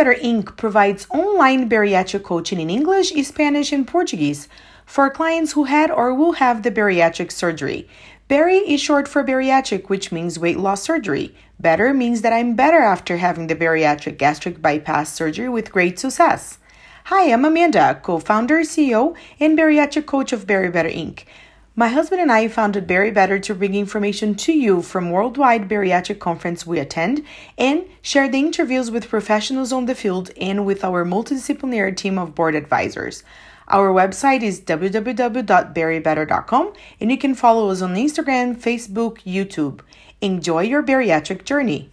Better Inc. provides online bariatric coaching in English, Spanish, and Portuguese for clients who had or will have the bariatric surgery. Bari is short for bariatric, which means weight loss surgery. Better means that I'm better after having the bariatric gastric bypass surgery with great success. Hi, I'm Amanda, co founder, CEO, and bariatric coach of Bari Better Inc. My husband and I founded Bari Better to bring information to you from worldwide bariatric conference we attend and share the interviews with professionals on the field and with our multidisciplinary team of board advisors. Our website is www.baribetter.com and you can follow us on Instagram, Facebook, YouTube. Enjoy your bariatric journey.